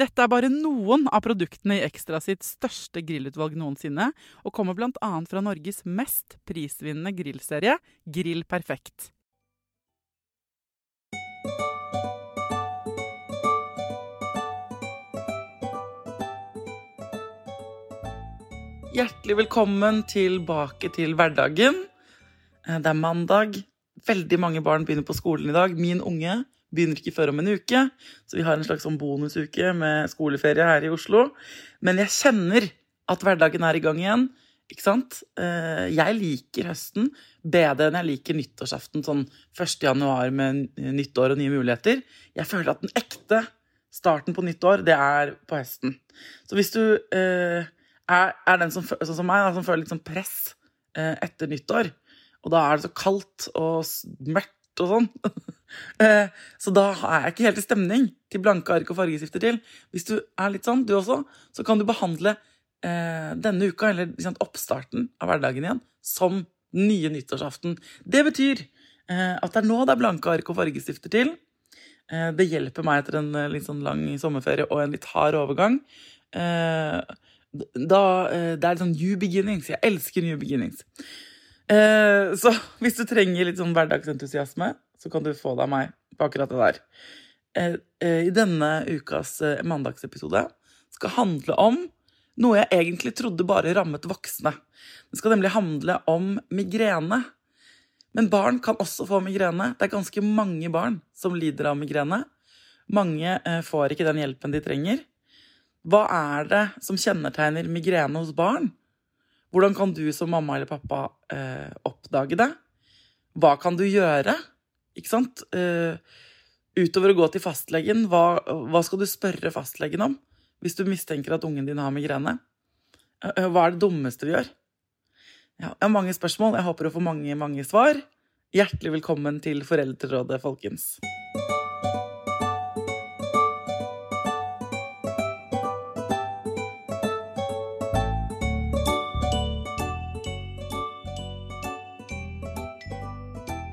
Dette er bare noen av produktene i Ekstra sitt største grillutvalg noensinne, og kommer bl.a. fra Norges mest prisvinnende grillserie, Grill Perfekt. Hjertelig velkommen tilbake til hverdagen. Eh, Det er mandag. Veldig mange barn begynner på skolen i dag. Min unge begynner ikke før om en uke, så vi har en slags sånn bonusuke med skoleferie her i Oslo. Men jeg kjenner at hverdagen er i gang igjen. Ikke sant? Eh, Jeg liker høsten bedre enn jeg liker nyttårsaften sånn 1. januar med nytt år og nye muligheter. Jeg føler at den ekte starten på nytt år, det er på høsten. Så hvis du eh, er, den som, sånn som meg, som føler litt sånn press eh, etter nyttår, og da er det så kaldt og mørkt og sånn, så da er jeg ikke helt i stemning til blanke ark og fargestifter til. Hvis du er litt sånn, du også, så kan du behandle eh, denne uka, eller oppstarten av hverdagen igjen, som nye nyttårsaften. Det betyr eh, at det er nå det er blanke ark og fargestifter til. Eh, det hjelper meg etter en eh, litt sånn lang sommerferie og en litt hard overgang. Eh, da, eh, det er litt sånn new beginnings. Jeg elsker new beginnings. Eh, så hvis du trenger litt sånn hverdagsentusiasme, så kan du få det av meg på akkurat det der. Eh, eh, I denne ukas mandagsepisode skal handle om noe jeg egentlig trodde bare rammet voksne. Det skal nemlig handle om migrene. Men barn kan også få migrene. Det er ganske mange barn som lider av migrene. Mange får ikke den hjelpen de trenger. Hva er det som kjennetegner migrene hos barn? Hvordan kan du som mamma eller pappa eh, oppdage det? Hva kan du gjøre? Ikke sant? Eh, utover å gå til fastlegen, hva, hva skal du spørre fastlegen om hvis du mistenker at ungen din har migrene? Eh, eh, hva er det dummeste vi gjør? Ja, jeg har mange spørsmål. Jeg håper å få mange, mange svar. Hjertelig velkommen til Foreldrerådet, folkens.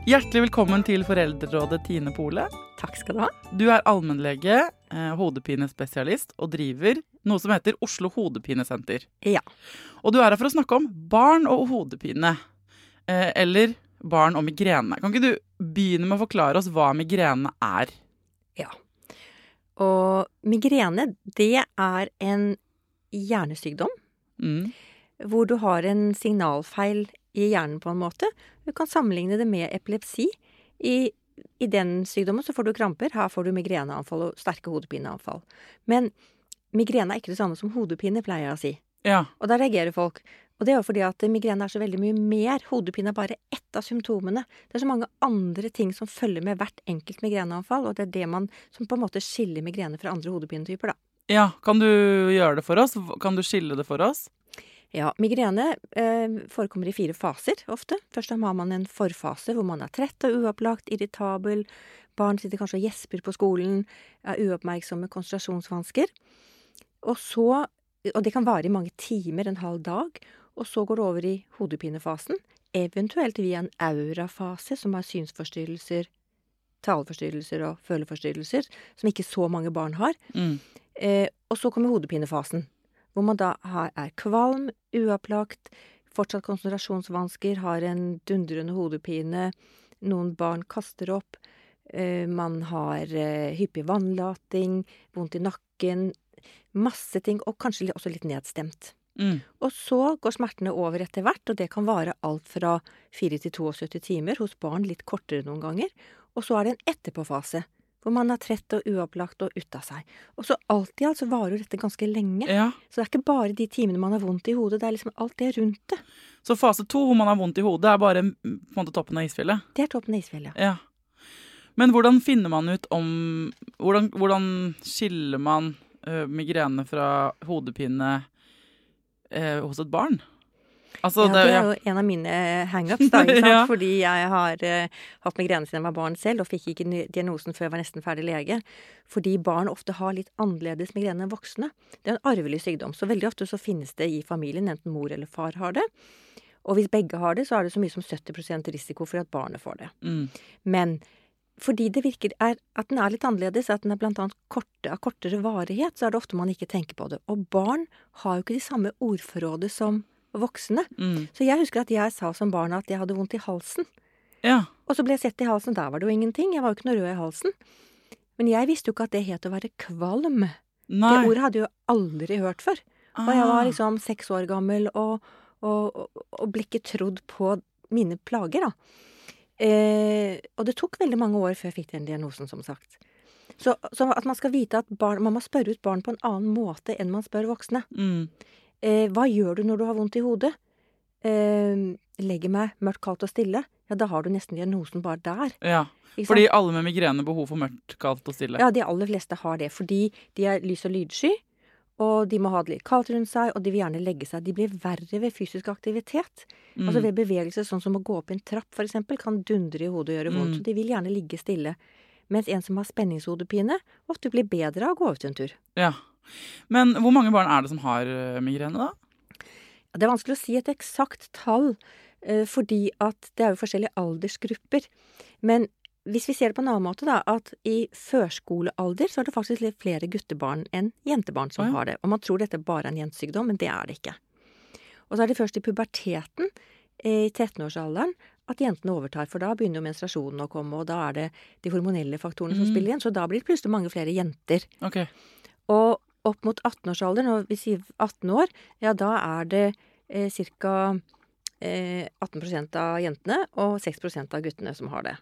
Hjertelig velkommen til Foreldrerådet, Tine Pole. Takk skal du ha. Du er allmennlege, eh, hodepinespesialist og driver noe som heter Oslo hodepinesenter. Ja. Og du er her for å snakke om barn og hodepine. Eh, eller barn og migrene. Kan ikke du begynne med å forklare oss hva migrene er? ja. Og migrene, det er en hjernesykdom Mm. hvor du har en signalfeil i hjernen på en måte. Du kan sammenligne det med epilepsi. I, I den sykdommen så får du kramper, her får du migreneanfall og sterke hodepineanfall. Men migrene er ikke det samme som hodepine, pleier jeg å si. Ja. Og da reagerer folk. Og det er jo fordi at migrene er så veldig mye mer. Hodepine er bare ett av symptomene. Det er så mange andre ting som følger med hvert enkelt migreneanfall, og det er det man som på en måte skiller migrene fra andre hodepinetyper, da. ja. Kan du gjøre det for oss? Kan du skille det for oss? Ja, migrene eh, forekommer i fire faser ofte. Først har man en forfase hvor man er trett og uopplagt, irritabel, barn sitter kanskje og gjesper på skolen, er uoppmerksomme, konsentrasjonsvansker. Og så, og det kan vare i mange timer, en halv dag, og så går det over i hodepinefasen, eventuelt via en aurafase, som har synsforstyrrelser, taleforstyrrelser og føleforstyrrelser, som ikke så mange barn har. Mm. Eh, og så kommer hodepinefasen, hvor man da er kvalm, uopplagt, fortsatt konsentrasjonsvansker, har en dundrende hodepine, noen barn kaster opp, eh, man har eh, hyppig vannlating, vondt i nakken, masse ting, og kanskje også litt nedstemt. Mm. Og så går smertene over etter hvert, og det kan vare alt fra 4 til 72 timer, hos barn litt kortere noen ganger. Og så er det en etterpåfase, hvor man er trett og uopplagt og ute av seg. Og så alt i alt så varer dette ganske lenge. Ja. Så det er ikke bare de timene man har vondt i hodet, det er liksom alt det rundt det. Så fase to, hvor man har vondt i hodet, er bare mm, på en måte toppen av isfjellet? Det er toppen av isfjellet. Ja. Men hvordan finner man ut om Hvordan, hvordan skiller man ø, migrene fra hodepine ø, hos et barn? Altså, Ja, det, det er ja. jo en av mine hangups, da? Ja. fordi jeg har uh, hatt migrene siden jeg var barn selv, og fikk ikke diagnosen før jeg var nesten ferdig lege. Fordi barn ofte har litt annerledes migrene enn voksne. Det er en arvelig sykdom, så veldig ofte så finnes det i familien, enten mor eller far har det. Og hvis begge har det, så er det så mye som 70% risiko for at barnet får det. mm, Men fordi det virker er, at den er litt annerledes, at den er blant annet korte, av kortere varighet, så er det ofte man ikke tenker på det. Og barn har jo ikke de samme ordforrådet som voksne. mm. Så jeg husker at jeg sa som barn at jeg hadde vondt i halsen. Ja. Og så ble jeg sett i halsen, der var det jo ingenting. Jeg var jo ikke noe rød i halsen. Men jeg visste jo ikke at det het å være kvalm. Nei. Det ordet hadde jeg jo aldri hørt før. Og jeg var Ah. liksom seks år gammel og, og, og, og ble ikke trodd på mine plager, da. Eh, og det tok veldig mange år før jeg fikk den diagnosen, som sagt. Så, så at man skal vite at barn, man må spørre ut barn på en annen måte enn man spør voksne. Mm. Eh, hva gjør du når du har vondt i hodet? Eh, legger meg mørkt, kaldt og stille. Ja, da har du nesten diagnosen bare der. Ja. Fordi alle med migrene har behov for mørkt, kaldt og stille. Ja, de aller fleste har det, fordi de er lys- og lydsky. Og de må ha det litt kaldt rundt seg, og de vil gjerne legge seg. De blir verre ved fysisk aktivitet. Mm. Altså ved bevegelse, sånn som å gå opp en trapp, eksempel, kan dundre i hodet og gjøre vondt. Mm. Så de vil gjerne ligge stille. Mens en som har spenningshodepine, ofte blir bedre av å gå ut en tur. Ja. Men hvor mange barn er det som har migrene, da? Det er vanskelig å si et eksakt tall, eh, fordi at det er jo forskjellige aldersgrupper. Men hvis vi ser det på en annen måte, da, at i førskolealder så er det faktisk flere guttebarn enn jentebarn som ja. har det. Og man tror dette bare er en jentesykdom, men det er det ikke. Og så er det først i puberteten, eh, i 13-årsalderen, at jentene overtar, for da begynner jo menstruasjonen å komme, og da er det de hormonelle faktorene som Mm. spiller igjen. så da blir det plutselig mange flere jenter. Okay. Og opp mot 18-årsalderen, og vi sier 18 år, ja da er det eh, ca. Eh, 18% av jentene og 6% av guttene som har det.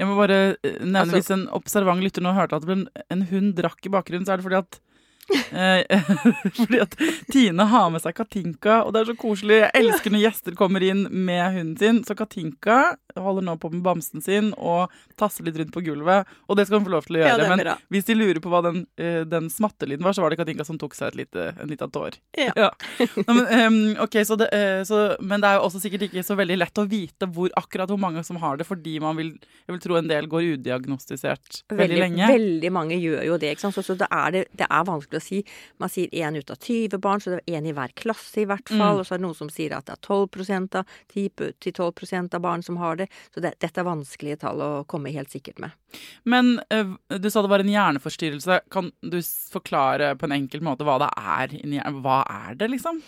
Jeg må bare ø, nevne, Altså- hvis en observant lytter nå hørte at en, en hund drakk i bakgrunnen, så er det fordi at eh, fordi at Tine har med seg Katinka, og det er så koselig. Jeg elsker når gjester kommer inn med hunden sin. Så Katinka holder nå på med bamsen sin og tasser litt rundt på gulvet. Og det skal hun få lov til å gjøre. er men hvis de lurer på hva den, eh, den smattelyden var, så var det Katinka som tok seg et lite, en liten tår. Ja. Nei, men, ehm, ok, så det, eh, så, men det er jo også sikkert ikke så veldig lett å vite hvor, akkurat hvor mange som har det, fordi man vil, jeg vil tro en del går udiagnostisert veldig, lenge. Veldig mange gjør jo det, ikke sant. Så, så det, er det, det er vanskelig å si. Man sier én ut av 20 barn, så det er én i hver klasse i hvert fall. Mm. Og så er det noen som sier at det er 12% av 10-12 av barn som har det. Så det, dette er vanskelige tall å komme helt sikkert med. Men eh, du sa det var en hjerneforstyrrelse. Kan du forklare på en enkel måte hva det er? inni hjernen? Hva er det, liksom?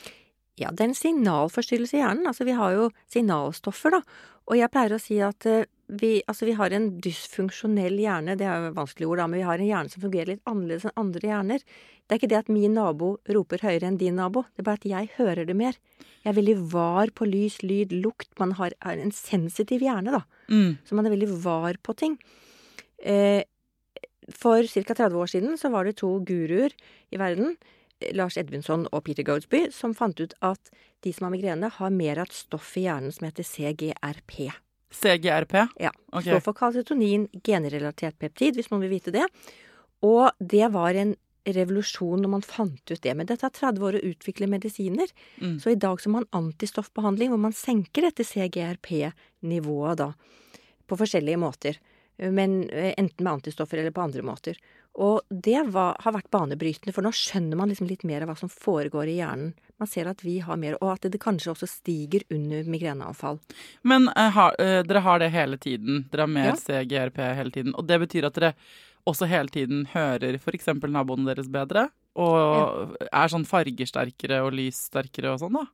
Ja, det er en signalforstyrrelse i hjernen. Altså, vi har jo signalstoffer, da. Og jeg pleier å si at eh, vi, altså, vi har en dysfunksjonell hjerne. Det er jo et vanskelig ord, da, men vi har en hjerne som fungerer litt annerledes enn andre hjerner. Det er ikke det at min nabo roper høyere enn din nabo, det er bare at jeg hører det mer. Jeg er veldig var på lys, lyd, lukt. Man har en sensitiv hjerne, da. Mm. Så man er veldig var på ting. Eh, for ca. 30 år siden så var det to guruer i verden, Lars Edvinsson og Peter Goldsby, som fant ut at de som har migrene, har mer av et stoff i hjernen som heter CGRP. CGRP? Ja. Okay. Står for kalsitonin generelatert peptid, hvis noen vil vite det. Og det var en revolusjon når man fant ut det. Men det tar 30 år å utvikle medisiner. Mm. Så i dag så har man antistoffbehandling hvor man senker dette CGRP-nivået da. På forskjellige måter. Men eh, enten med antistoffer eller på andre måter. Og det var, har vært banebrytende, for nå skjønner man liksom litt mer av hva som foregår i hjernen. Man ser at vi har mer, og at det, kanskje også stiger under migreneanfall. Men uh, ha, uh, dere har det hele tiden. Dere har mer Ja. CGRP hele tiden. Og det betyr at dere også hele tiden hører f.eks. naboene deres bedre? Og er sånn fargesterkere og lyssterkere og sånn, da?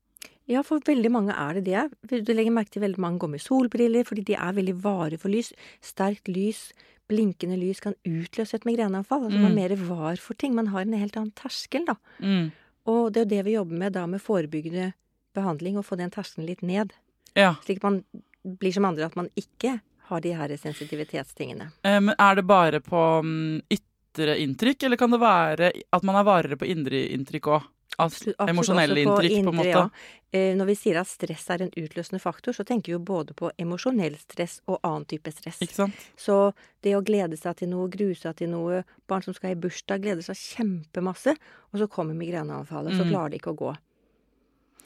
Ja, for veldig mange er det det. Du legger merke til veldig mange går med solbriller, fordi de er veldig vare for lys. Sterkt lys, blinkende lys kan utløse et migreneanfall. Altså man er mer var for ting. Man har en helt annen terskel, da. Mm. Og det er jo det vi jobber med da med forebyggende behandling, å få den terskelen litt ned. Ja. Slik at man blir som andre, at man ikke har de her sensitivitetstingene. Eh, Men er det bare på mm, ytre inntrykk, eller kan det være at man er varere på indre inntrykk òg? Absolutt- Emosjonelle også inntrykk, på en måte? ja. Eh, Når vi sier at stress er en utløsende faktor, så tenker vi jo både på emosjonell stress og annen type stress. Ikke sant? Så det å glede seg til noe, grue seg til noe Barn som skal i bursdag, gleder seg kjempemasse, og så kommer migreneanfallet, så Mm. klarer de ikke å gå.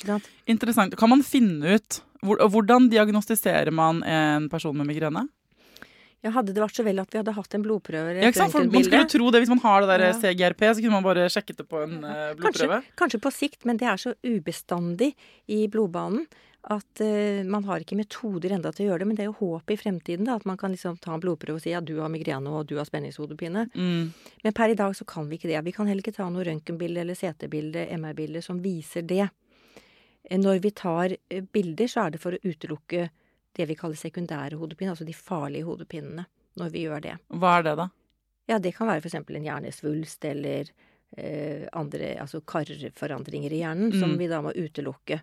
Sant? Interessant. Kan man finne ut Hvordan diagnostiserer man en person med migrene? Ja, hadde det vært så vel at vi hadde hatt en blodprøve Ja, ikke sant? For man skulle tro det Hvis man har det der Ja. CGRP, så kunne man bare sjekket det på en eh, blodprøve. Kanskje, kanskje på sikt, men det er så ubestandig i blodbanen at uh, man har ikke metoder enda til å gjøre det. Men det er jo håpet i fremtiden, da, at man kan liksom ta en blodprøve og si ja, du har migrene og du har spenningshodepine. Mm. Men per i dag så kan vi ikke det. Vi kan heller ikke ta noe røntgenbilde eller CT-bilde, MR-bilde, som viser det. Eh, Når vi tar eh, bilder, så er det for å utelukke det vi kaller sekundære hodepine, altså de farlige hodepinene, når vi gjør det. Hva er det, da? Ja, det kan være eksempel en hjernesvulst eller eh, andre, altså karforandringer i hjernen, som Mm. vi da må utelukke.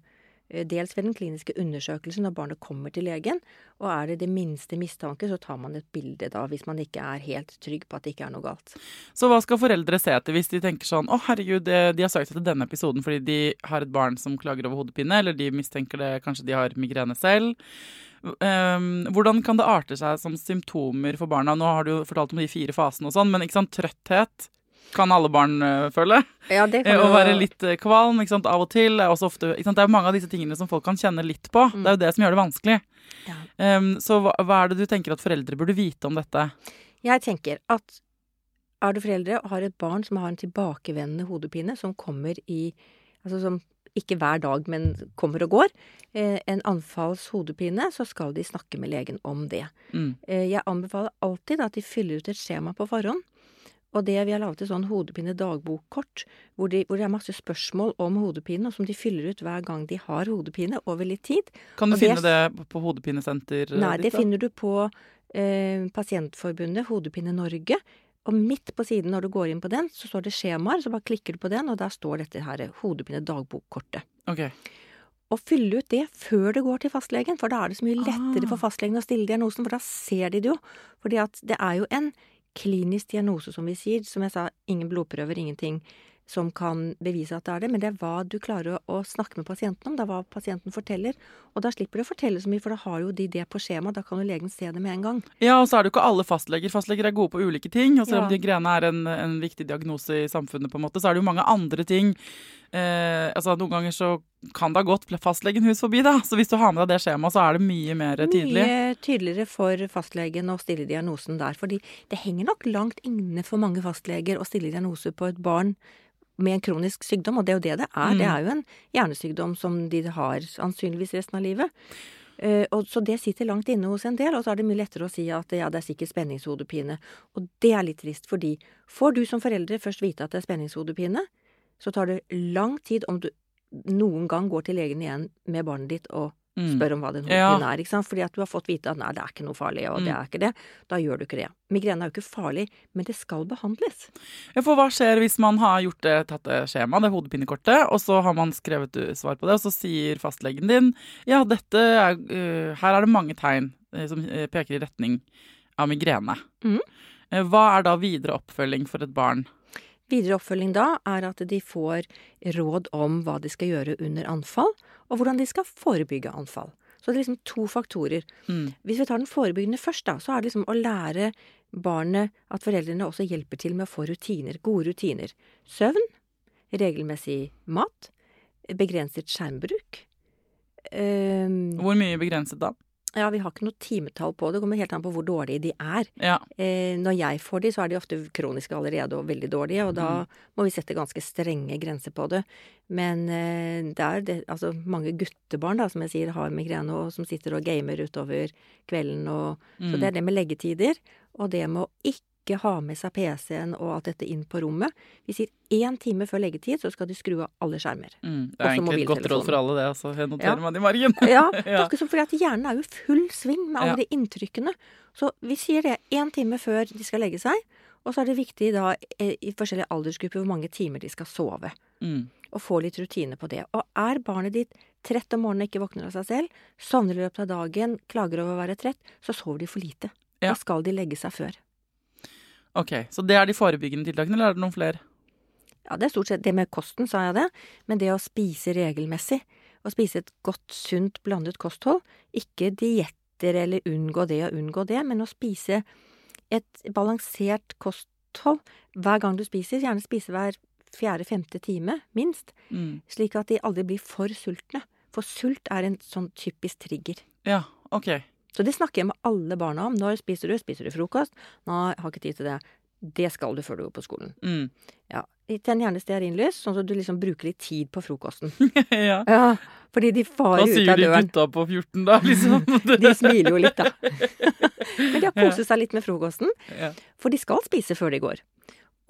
Eh, Dels ved den kliniske undersøkelsen når barnet kommer til legen, og er det det minste mistanke, så tar man et bilde da, hvis man ikke er helt trygg på at det ikke er noe galt. Så hva skal foreldre se etter hvis de tenker sånn Å, herregud, de, de har søkt etter denne episoden fordi de har et barn som klager over hodepine, eller de mistenker det, kanskje de har migrene selv. Ehm, hvordan kan det arte seg som symptomer for barna? Nå har du jo fortalt om de fire fasene og sånn, men ikke sant, trøtthet kan alle barn øh, føle. Ja, det kan Å være litt eh, kvalm ikke sant, av og til. Er også ofte, ikke sant, det er mange av disse tingene som folk kan kjenne litt på. Det er jo det som gjør det vanskelig. Ja. Um, så hva, hva er det du tenker at foreldre burde vite om dette? Jeg tenker at er du foreldre og har et barn som har en tilbakevendende hodepine, som kommer i Altså som ikke hver dag, men kommer og går, eh, en anfalls hodepine, så skal de snakke med legen om det. Mm. Eh, jeg anbefaler alltid at de fyller ut et skjema på forhånd. Og det vi har laget et sånn hodepine-dagbokkort, hvor, de, hvor det er masse spørsmål om hodepine, og som de fyller ut hver gang de har hodepine over litt tid. Kan du Og finne det på- på hodepinesenter? eh, Nei, ditt, det da? finner du på eh, Pasientforbundet, Hodepine Norge. Og midt på siden når du går inn på den, så står det skjemaer. Så bare klikker du på den, og der står dette her hodepine-dagbokkortet. Ok. Og fylle ut det før du går til fastlegen, for da er det så mye lettere Ah. for fastlegen å stille diagnosen, for da ser de det jo. Fordi at det er jo en klinisk diagnose, som vi sier. Som jeg sa, ingen blodprøver, ingenting som kan bevise at det er det, men det er hva du klarer å, snakke med pasienten om. Det er hva pasienten forteller. Og da slipper du å fortelle så mye, for da har jo de det på skjema. Da kan jo legen se det med en gang. Ja, og så er det jo ikke alle fastleger. Fastleger er gode på ulike ting. Og selv om Ja. de greiene er en, en viktig diagnose i samfunnet, på en måte, så er det jo mange andre ting. Eh, altså Noen ganger så kan det ha gått fastlegen hus forbi, da. Så hvis du har med deg det skjemaet, så er det mye mer tydelig. Mye tydeligere for fastlegen å stille diagnosen der. Fordi det henger nok langt inne for mange fastleger å stille diagnose på et barn med en kronisk sykdom, og det er jo det det er. Mm. Det er jo en hjernesykdom som de har sannsynligvis resten av livet. Uh, og Så det sitter langt inne hos en del, og så er det mye lettere å si at ja, det er sikkert spenningshodepine. Og det er litt trist, fordi får du som foreldre først vite at det er spenningshodepine, så tar det lang tid om du noen gang går til legen igjen med barnet ditt og. Spør om hva den Ja. er. ikke sant? Fordi at du har fått vite at nei, det er ikke noe farlig, og det Mm. er ikke det. Da gjør du ikke det. Migrene er jo ikke farlig, men det skal behandles. For hva skjer hvis man har gjort det, tatt det skjemaet, det hodepinekortet, og så har man skrevet svar på det, og så sier fastlegen din ja, dette er uh, Her er det mange tegn uh, som uh, peker i retning av migrene. Mm. Uh, Hva er da videre oppfølging for et barn? Videre oppfølging da er at de får råd om hva de skal gjøre under anfall, og hvordan de skal forebygge anfall. Så det er liksom to faktorer. Mm. Hvis vi tar den forebyggende først, da, så er det liksom å lære barnet at foreldrene også hjelper til med å få rutiner. Gode rutiner. Søvn, regelmessig mat, begrenset skjermbruk. Um, Hvor mye begrenset da? Ja, vi har ikke noe timetall på det. Det kommer helt an på hvor dårlige de er. Ja. Eh, når jeg får de, så er de ofte kroniske allerede og veldig dårlige, og da Mm. må vi sette ganske strenge grenser på det. Men eh, det er det, altså mange guttebarn, da, som jeg sier, har migrene, og som sitter og gamer utover kvelden og Så Mm. det er det med leggetider, og det med å ikke ha med seg PC-en og alt dette inn på rommet. Vi sier én time før leggetid, så skal de skru av alle skjermer. Mm. Det er egentlig et godt råd for alle, det. Altså. Jeg noterer Ja. meg det i margen. Ja, akkurat at hjernen er jo full sving med alle Ja. de inntrykkene. Så vi sier det én time før de skal legge seg, og så er det viktig da eh, i forskjellige aldersgrupper hvor mange timer de skal sove. Mm. Og få litt rutine på det. Og er barnet ditt trett om morgenen og ikke våkner av seg selv, sovner i løpet av dagen, klager over å være trett, så sover de for lite. Ja. Da skal de legge seg før. Ok, Så det er de forebyggende tiltakene, eller er det noen flere? Ja, det er stort sett det med kosten, sa jeg det. Men det å spise regelmessig, å spise et godt, sunt, blandet kosthold, ikke dietter eller unngå det og unngå det, men å spise et balansert kosthold hver gang du spiser, gjerne spise hver fjerde-femte time, minst, Mm. slik at de aldri blir for sultne. For sult er en sånn typisk trigger. Ja, ok. Så det snakker jeg med alle barna om. Når spiser du? Spiser du frokost? Nei, jeg har ikke tid til det. Det skal du før du går på skolen. Mm. Ja. Tenn gjerne stearinlys, sånn at du liksom bruker litt tid på frokosten. ja. Ja, fordi de farer ut av døren. Hva sier de gutta på 14 da, liksom? De smiler jo litt, da. Men de har koset seg litt med frokosten, ja. for de skal spise før de går.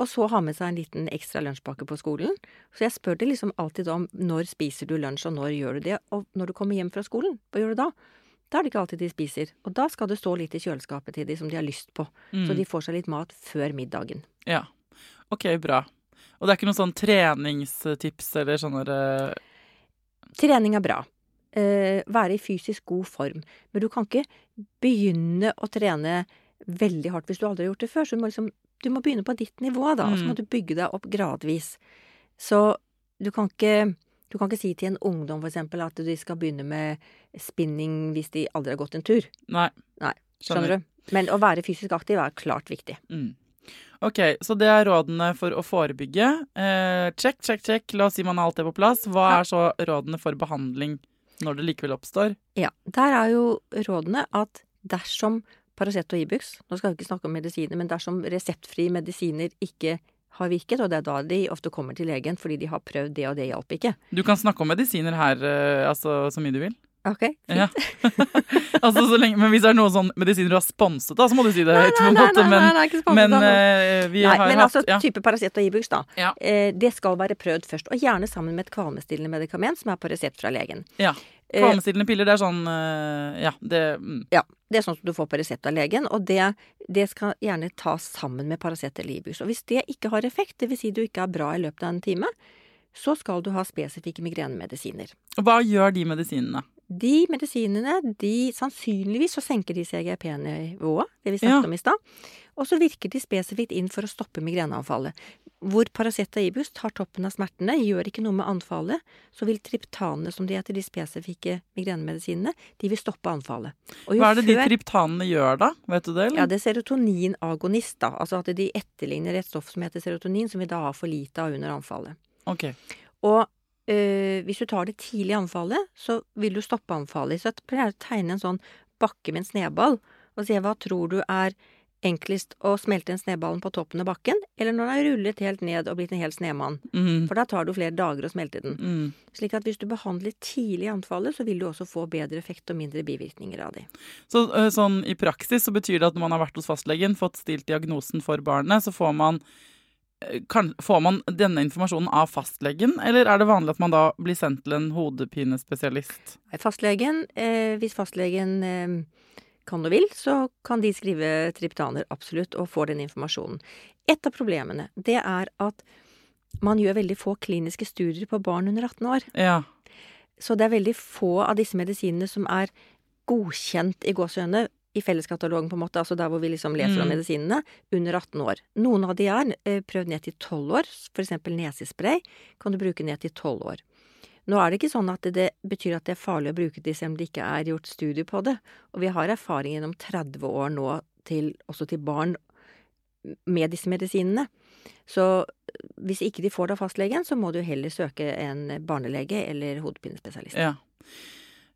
Og så ha med seg en liten ekstra lunsjpakke på skolen. Så jeg spør det liksom alltid om når spiser du lunsj, og når gjør du det? Og når du kommer hjem fra skolen, hva gjør du da? Da er det ikke alltid de spiser. Og da skal det stå litt i kjøleskapet til de som de har lyst på. Så Mm. de får seg litt mat før middagen. ja. Ok, bra. Og det er ikke noen sånn treningstips eller sånne eh, Trening er bra. Eh, være i fysisk god form. Men du kan ikke begynne å trene veldig hardt hvis du aldri har gjort det før. Så du må, liksom, du må begynne på ditt nivå, da. Og så Mm. må du bygge deg opp gradvis. Så du kan ikke du kan ikke si til en ungdom eksempel at de skal begynne med spinning hvis de aldri har gått en tur. Nei. Nei, Skjønner du? Men å være fysisk aktiv er klart viktig. Mm. Ok, så det er rådene for å forebygge. Eh, check, check, check. La oss si man har alt det på plass. Hva er så rådene for behandling når det likevel oppstår? Ja. Der er jo rådene at dersom Paracet og Ibux, nå skal vi ikke snakke om medisiner, men dersom reseptfrie medisiner ikke har virket, og det er da de ofte kommer til legen fordi de har prøvd det og det hjalp ikke. Du kan snakke om medisiner her eh, altså, så mye du vil. Ok, fint. Ja. altså, så lenge, men hvis det er noen sånn medisiner du har sponset, da, så må du si det høyt. på en nei, nei, Men, nei, nei, ikke sponset men uh, vi Nei, har men hatt altså ja. type Paracet og Ibux, da. Ja. Eh, det skal være prøvd først, og gjerne sammen med et kvalmestillende medikament som er på resept fra legen. Eh, Kvalmestillende piller, det er sånn eh, Ja, det mm. Ja, det er sånn som du får på resept av legen, og det, det skal gjerne tas sammen med Paracet eller Ibux. Og hvis det ikke har effekt, dvs. Si du ikke er bra i løpet av en time, så skal du ha spesifikke migrenemedisiner. Hva gjør de medisinene? De medisinene, de sannsynligvis så senker de CGP-nivået, det vi Ja. om i stad, og så virker de spesifikt inn for å stoppe migreneanfallet. Hvor Paracet og Ibux tar toppen av smertene, gjør ikke noe med anfallet, så vil triptanene, som de heter, de spesifikke migrenemedisinene, de vil stoppe anfallet. Hva er det de før- triptanene gjør, da? Vet du det, eller? ja, det er serotoninagonist, da. Altså at de etterligner et stoff som heter serotonin, som vi da har for lite av under anfallet. Ok. Og øh, hvis du tar det tidlig i anfallet, så vil du stoppe anfallet. Så jeg pleier å tegne en sånn bakke med en sneball, og se hva tror du er enklest å smelte en sneballen på toppen av bakken, eller når den har rullet helt ned og blitt en hel snemann. Mm. For da tar det flere dager å smelte den. Mm. Slik at hvis du behandler tidlig anfallet, så vil du også få bedre effekt og mindre bivirkninger av de. Så øh, sånn i praksis så betyr det at når man har vært hos fastlegen, fått stilt diagnosen for barnet, så får man øh, kan, Får man denne informasjonen av fastlegen, eller er det vanlig at man da blir sendt til en hodepinespesialist? Fastlegen, eh, hvis fastlegen eh, kan og vil, så kan de skrive triptaner absolutt, og får den informasjonen. Et av problemene, det er at man gjør veldig få kliniske studier på barn under 18 år. Ja. Så det er veldig få av disse medisinene som er godkjent i gåseøyne i felleskatalogen, på en måte, altså der hvor vi liksom leser om Mm. medisinene, under 18 år. Noen av de er eh, prøvd ned til 12 år, eksempel nesespray kan du bruke ned til 12 år. Nå er det ikke sånn at det, betyr at det er farlig å bruke det selv om det ikke er gjort studier på det. Og vi har erfaring gjennom 30 år nå til, også til barn med disse medisinene. Så hvis ikke de får det av fastlegen, så må du heller søke en barnelege eller hodepinespesialist. Ja.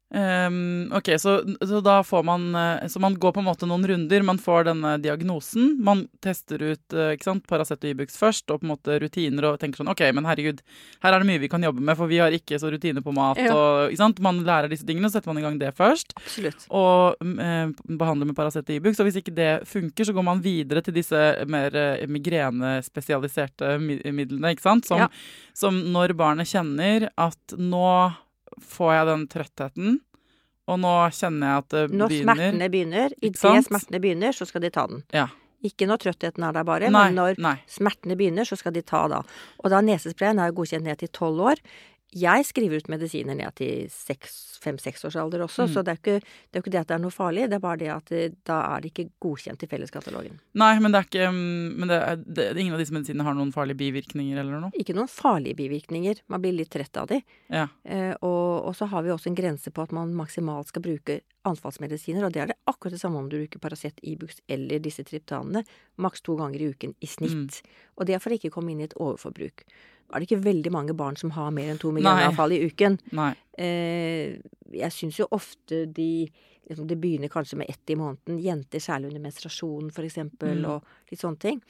Um, ok, så, så, da får man eh, Så man går på en måte noen runder. Man får denne diagnosen. Man tester ut uh, ikke sant, Paracet og Ibux først, og på en måte rutiner, og tenker sånn OK, men herregud, her er det mye vi kan jobbe med, for vi har ikke så rutiner på mat. Ja. Og, ikke sant? Man lærer disse tingene, så setter man i gang det først. Absolutt. Og uh, behandler med Paracet og Ibux. Og hvis ikke det funker, så går man videre til disse mer uh, migrенespesialiserte midlene, ikke sant. Som, ja. som når barnet kjenner at nå får jeg den trøttheten. Og nå kjenner jeg at det når begynner. Når smertene begynner, idet smertene begynner, så skal de ta den. Ja. Ikke når trøttheten er der bare, nei, men når nei. smertene begynner, så skal de ta da. Og da nesesprayen er godkjent ned til tolv år. Jeg skriver ut medisiner ned til fem-seksårsalder også, mm. så det er, ikke, det er, ikke, det at det er noe farlig, det er bare det at det, da er det ikke godkjent i felleskatalogen. Nei, men det er ikke men det er, det, ingen av disse medisinene har noen farlige bivirkninger eller noe? Ikke noen farlige bivirkninger. Man blir litt trett av de. Ja. Eh, og, og, så har vi også en grense på at man maksimalt skal bruke anfallsmedisiner, og det er det akkurat det samme om du bruker Paracet, Ibux eller disse triptanene, maks to ganger i uken i snitt. Mm. Og det er for å ikke komme inn i et overforbruk er det ikke veldig mange barn som har mer enn to migreneavfall i uken. Eh, jeg syns jo ofte de liksom, Det begynner kanskje med ett i måneden. Jenter særlig under menstruasjon, eksempel, mm. og litt sånne ting.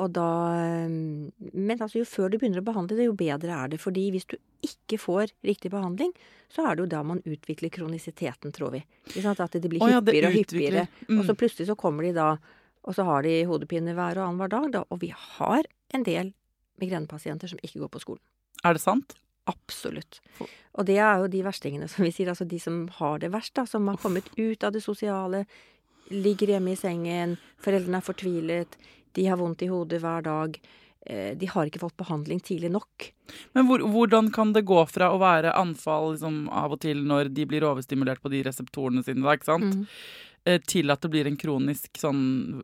Og da eh, Men altså, jo før du begynner å behandle det, jo bedre er det. Fordi hvis du ikke får riktig behandling, så er det jo da man utvikler kronisiteten, tror vi. At det blir hyppigere og hyppigere. Mm. Og så plutselig så kommer de da og så har de hodepine hver og annenhver dag, da. Og vi har en del migrenepasienter som ikke går på skolen. Er det sant? Absolutt. Og det er jo de verstingene, som vi sier. Altså de som har det verst, da. Som har kommet ut av det sosiale, ligger hjemme i sengen, foreldrene er fortvilet, de har vondt i hodet hver dag. Eh, de har ikke fått behandling tidlig nok. Men hvor, hvordan kan det gå fra å være anfall liksom, av og til når de blir overstimulert på de reseptorene sine, da, ikke sant? Mm. Eh, til at det blir en kronisk sånn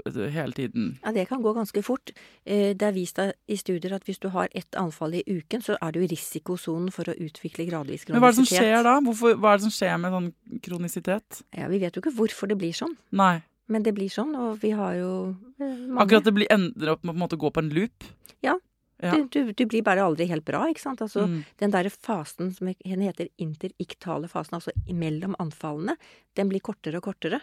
eh, hele tiden? Ja, det kan gå ganske fort. Eh, det er vist i studier at hvis du har ett anfall i uken, så er du i risikosonen for å utvikle gradvis kronisitet. Men hva er det som skjer da? Hvorfor, hva er det som skjer med sånn kronisitet? Ja, Vi vet jo ikke hvorfor det blir sånn. Nei. Men det blir sånn, og vi har jo mange Akkurat det blir, ender opp med å gå på en loop? Ja, ja. Du, du, du, blir bare aldri helt bra, ikke sant. Altså, mm. Den derre fasen som heter interiktale fasen, altså mellom anfallene, den blir kortere og kortere.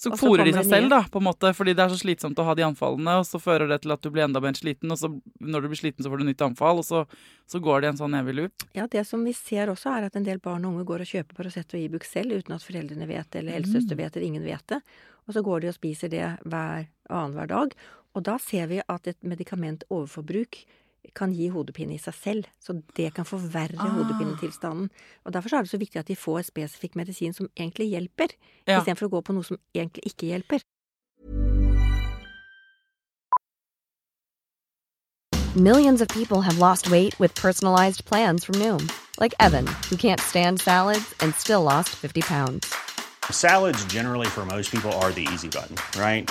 Så fòrer de seg selv, da, på en måte, fordi det er så slitsomt å ha de anfallene, og så fører det til at du blir enda mer sliten, og så når du blir sliten, så får du nytt anfall, og så, så går det en sånn evig loop. Ja, det som vi ser også, er at en del barn og unge går og kjøper Paracet og Ibux selv uten at foreldrene vet det, eller helsesøster mm. vet det, eller ingen vet det. Og så går de og spiser det hver annenhver dag. Og da ser vi at et medikament overforbruk kan gi hodepine i seg selv. Så det kan forverre ah. hodepinetilstanden. Og Derfor er det så viktig at de får spesifikk medisin som egentlig hjelper, ja. istedenfor å gå på noe som egentlig ikke hjelper. Millions of people have lost weight with personalized plans from Noom. Like Evan, who can't stand salads and still lost 50 pounds. Salads generally for most people are the easy button, right?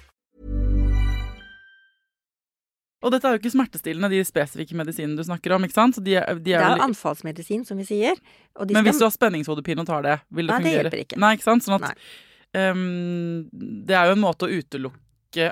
Og dette er jo ikke smertestillende, de spesifikke medisinene du snakker om. ikke sant? Så de, er- de Det er er jo anfallsmedisin, som vi sier. Men skal- hvis du har spenningshodepine og tar det, vil det Nei, det hjelper ikke. Nei, ikke sant? Sånn at Nei. ehm, Det er jo en måte å utelukke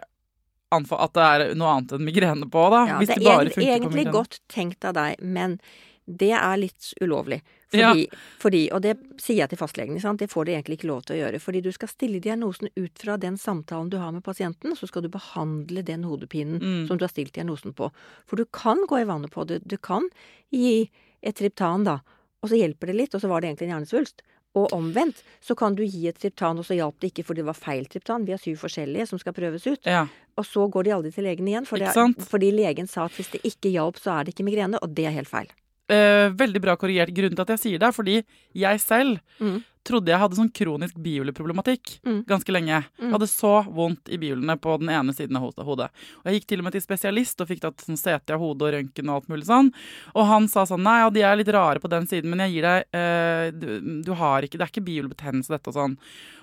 anfall, at det er noe annet enn migrene på, da. Ja, hvis det det er bare funker på egentlig godt tenkt av deg, men det er litt ulovlig. Ja. Fordi, fordi, og det sier jeg til fastlegen, ikke sant? det får de egentlig ikke lov til å gjøre. Fordi du skal stille diagnosen ut fra den samtalen du har med pasienten, så skal du behandle den hodepinen Mm. som du har stilt diagnosen på. For du kan gå i vannet på det. Du kan gi et triptan, da, og så hjelper det litt, og så var det egentlig en hjernesvulst. Og omvendt så kan du gi et triptan, og så hjalp det ikke fordi det var feil triptan. Vi har syv forskjellige som skal prøves ut. Ja. Og så går de aldri til legen igjen, for sant? fordi legen sa at hvis det ikke hjalp, så er det ikke migrene, og det er helt feil. Eh, veldig bra korrigert. Grunnen til at jeg sier det, er fordi jeg selv Mm. trodde jeg hadde sånn kronisk bihuleproblematikk Mm. ganske lenge. Jeg hadde så vondt i bihulene på den ene siden av hodet. Og jeg gikk til og med til spesialist og fikk tatt sånn CT av hodet og røntgen og alt mulig sånn. Og han sa sånn nei, ja, de er litt rare på den siden, men jeg gir deg uh, du, du har ikke Det er ikke bihulebetennelse, dette og sånn.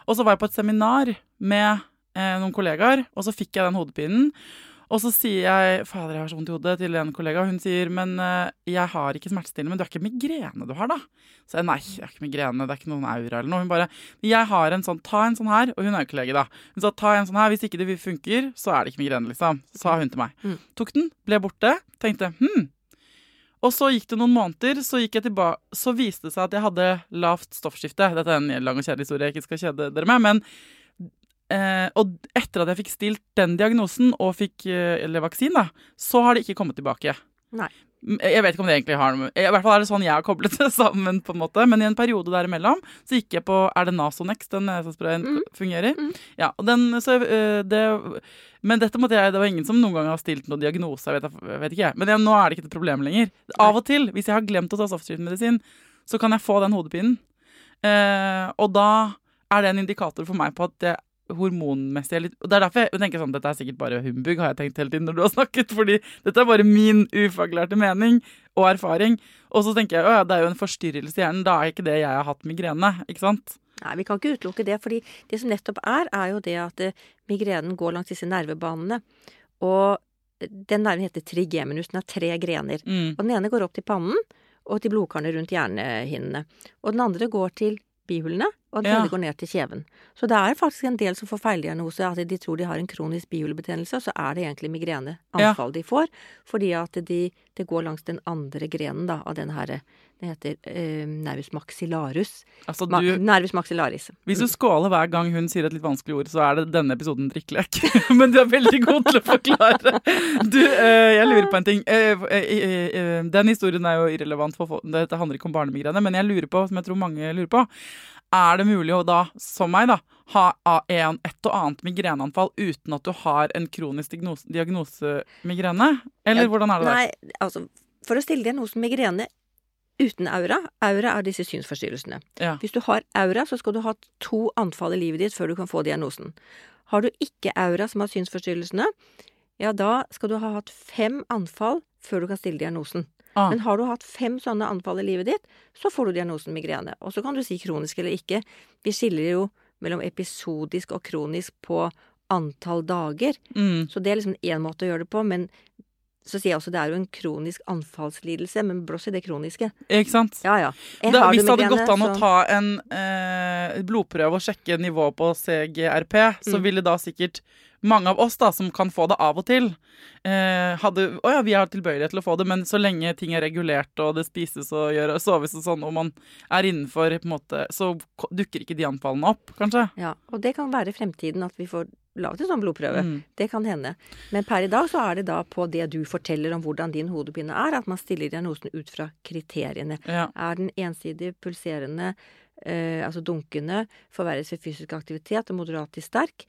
Og så var jeg på et seminar med uh, noen kollegaer, og så fikk jeg den hodepinen. Og så sier jeg fader, jeg har så vondt i hodet til en kollega, hun sier men eh, jeg har ikke smertestillende, men du har ikke migrene du har, da? Så jeg nei, jeg har ikke migrene, det er ikke noen aura eller noe. Hun bare jeg har en sånn, ta en sånn her, og hun er jo kollega, da. Hun sa ta en sånn her, hvis ikke det funker, så er det ikke migrene, liksom. Sa hun til meg. Mm. Tok den, ble borte, tenkte hm. Og så gikk det noen måneder, så gikk jeg tilbake, så viste det seg at jeg hadde lavt stoffskifte. Dette er en lang og kjedelig historie jeg ikke skal kjede dere med, men Eh, og etter at jeg fikk stilt den diagnosen og fikk eh, eller vaksin, da, så har det ikke kommet tilbake. Nei. Mm, Jeg vet ikke om det egentlig har noe I hvert fall er det sånn jeg har koblet det sammen. på en måte Men i en periode derimellom så gikk jeg på Er det Nasonex den nesesprayen Mm. fungerer? Mm. Ja, og den så, eh, det, Men dette måtte jeg Det var ingen som noen gang har stilt noen diagnose. Jeg vet, jeg vet ikke Men jeg, nå er det ikke et problem lenger. Av og til, hvis jeg har glemt å ta stoffskiftemedisin, så kan jeg få den hodepinen. Eh, og da er det en indikator for meg på at det hormonmessig Og det er derfor jeg tenker sånn Dette er sikkert bare humbug, har jeg tenkt hele tiden når du har snakket. Fordi dette er bare min ufaglærte mening og erfaring. Og så tenker jeg å ja, det er jo en forstyrrelse i hjernen. Da er ikke det jeg har hatt migrene. Ikke sant? Nei, vi kan ikke utelukke det, fordi det som nettopp er, er jo det at eh, migrenen går langs disse nervebanene. Og den nerven heter trigeminus, den har tre grener. Mm. Og den ene går opp til pannen og til blodkarene rundt hjernehinnene. Og den andre går til bihulene, og den Ja. tredje går ned til kjeven. Så det er faktisk en del som får feildiagnose, at de tror de har en kronisk bihulebetennelse, og så er det egentlig migreneanfall de får, fordi at de, det går langs den andre grenen da, av den her, det heter eh, nervus maxilarus. Altså, du, nervus maxillaris. hvis du skåler hver gang hun sier et litt vanskelig ord, så er det denne episoden drikkelek. Men du er veldig god til å forklare. Du, eh, jeg lurer på en ting. Eh, eh, eh, den historien er jo irrelevant, for dette handler ikke om barnemigrene. Men jeg lurer på, som jeg tror mange lurer på, er det mulig å da, som meg, da, ha en, et og annet migreneanfall uten at du har en kronisk diagnose, diagnose migrene? Eller Ja, hvordan er det der? Nei, altså, for å stille diagnosen migrene uten aura Aura er disse synsforstyrrelsene. Ja. Hvis du har aura, så skal du ha to anfall i livet ditt før du kan få diagnosen. Har du ikke aura som har synsforstyrrelsene, ja, da skal du ha hatt fem anfall før du kan stille diagnosen. Ah. Men har du hatt fem sånne anfall i livet ditt, så får du diagnosen migrene. Og så kan du si kronisk eller ikke. Vi skiller jo mellom episodisk og kronisk på antall dager. Mm. Så det er liksom én måte å gjøre det på, men så sier jeg også det er jo en kronisk anfallslidelse, men blås i det kroniske. Ikke sant? Ja, ja. Da, har hvis det hadde gått an å ta en eh, blodprøve og sjekke nivået på CGRP, så Mm. ville da sikkert mange av oss da, som kan få det av og til, eh, hadde Å ja, vi har tilbøyelighet til å få det, men så lenge ting er regulert, og det spises og gjør, soves og sånn, og man er innenfor, på en måte, så dukker ikke de anfallene opp, kanskje? Ja, og det kan være fremtiden at vi får laget en sånn blodprøve. Mm. Det kan hende. Men per i dag så er det da på det du forteller om hvordan din hodepine er, at man stiller diagnosen ut fra kriteriene. Ja. Er den ensidig pulserende, eh, altså dunkende, forverres ved fysisk aktivitet og moderat til sterk?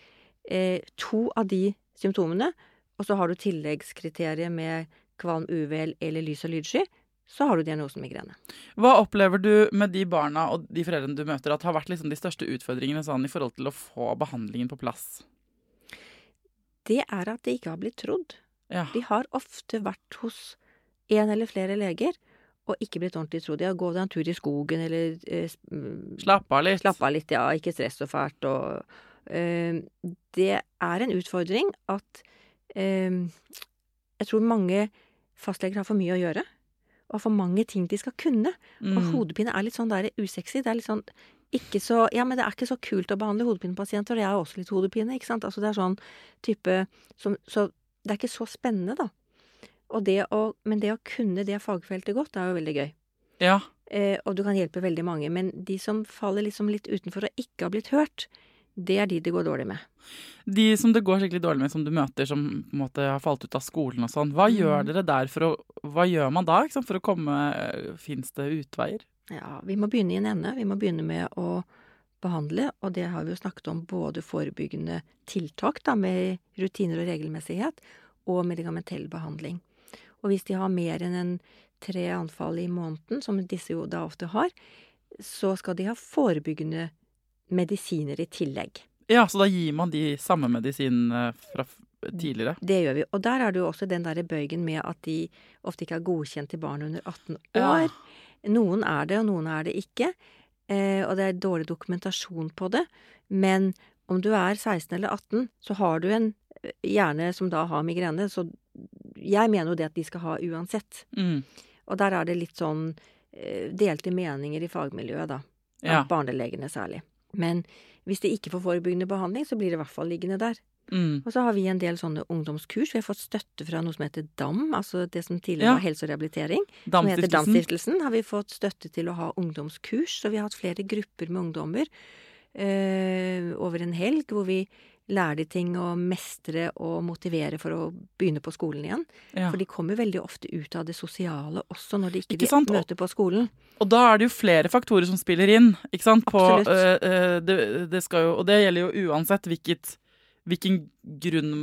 Eh, to av de symptomene, og så har du tilleggskriteriet med kvalm, uvel eller lys- og lydsky, så har du diagnosen migrene. Hva opplever du med de barna og de foreldrene du møter, at har vært liksom de største utfordringene sånn, i forhold til å få behandlingen på plass? Det er at de ikke har blitt trodd. Ja. De har ofte vært hos en eller flere leger og ikke blitt ordentlig trodd. Ja, gå deg en tur i skogen, eller eh, mm, Slapp av litt. slapp av litt, ja, ikke stress så fælt, og eh, Det er en utfordring at eh, jeg tror mange fastleger har for mye å gjøre. Og for mange ting de skal kunne. Og Mm. hodepine er litt sånn der usexy. Det er litt sånn ikke så Ja, men det er ikke så kult å behandle hodepinepasienter, og jeg har også litt hodepine, ikke sant. Altså det er sånn type som, Så det er ikke så spennende, da. Og det å, men det å kunne det fagfeltet godt, er jo veldig gøy. Ja. Eh, og du kan hjelpe veldig mange. Men de som faller liksom litt utenfor og ikke har blitt hørt, det er de det går dårlig med. De som det går skikkelig dårlig med, som du møter som på en måte har falt ut av skolen og sånn. Hva gjør dere der for å Hva gjør man da for å komme Fins det utveier? Ja, vi må begynne i en ende. Vi må begynne med å behandle, og det har vi jo snakket om både forebyggende tiltak da, med rutiner og regelmessighet, og medikamentell behandling. Og hvis de har mer enn en tre anfall i måneden, som disse jo da ofte har, så skal de ha forebyggende medisiner i tillegg. Ja, så da gir man de samme medisinene fra tidligere? Det gjør vi. Og der er det jo også den derre bøygen med at de ofte ikke er godkjent til barn under 18 Ja. Noen er det, og noen er det ikke. Eh, og det er dårlig dokumentasjon på det. Men om du er 16 eller 18, så har du en eh, hjerne som da har migrene. Så jeg mener jo det at de skal ha uansett. Mm. Og der er det litt sånn eh, delte meninger i fagmiljøet, da. Ja. Barnelegene særlig. Men hvis de ikke får forebyggende behandling, så blir det i hvert fall liggende der. Mm. Og så har vi en del sånne ungdomskurs. Vi har fått støtte fra noe som heter DAM, altså det som tidligere Ja. var helse og rehabilitering. Som heter Damstiftelsen. Har vi fått støtte til å ha ungdomskurs. Så vi har hatt flere grupper med ungdommer øh, over en helg, hvor vi lærer de ting å mestre og motivere for å begynne på skolen igjen. Ja. For de kommer veldig ofte ut av det sosiale også når de ikke, Ikke de møter på skolen. Og da er det jo flere faktorer som spiller inn, ikke sant? På, Absolutt. øh, øh, det, det skal jo, og det gjelder jo uansett hvilket, hvilken grunn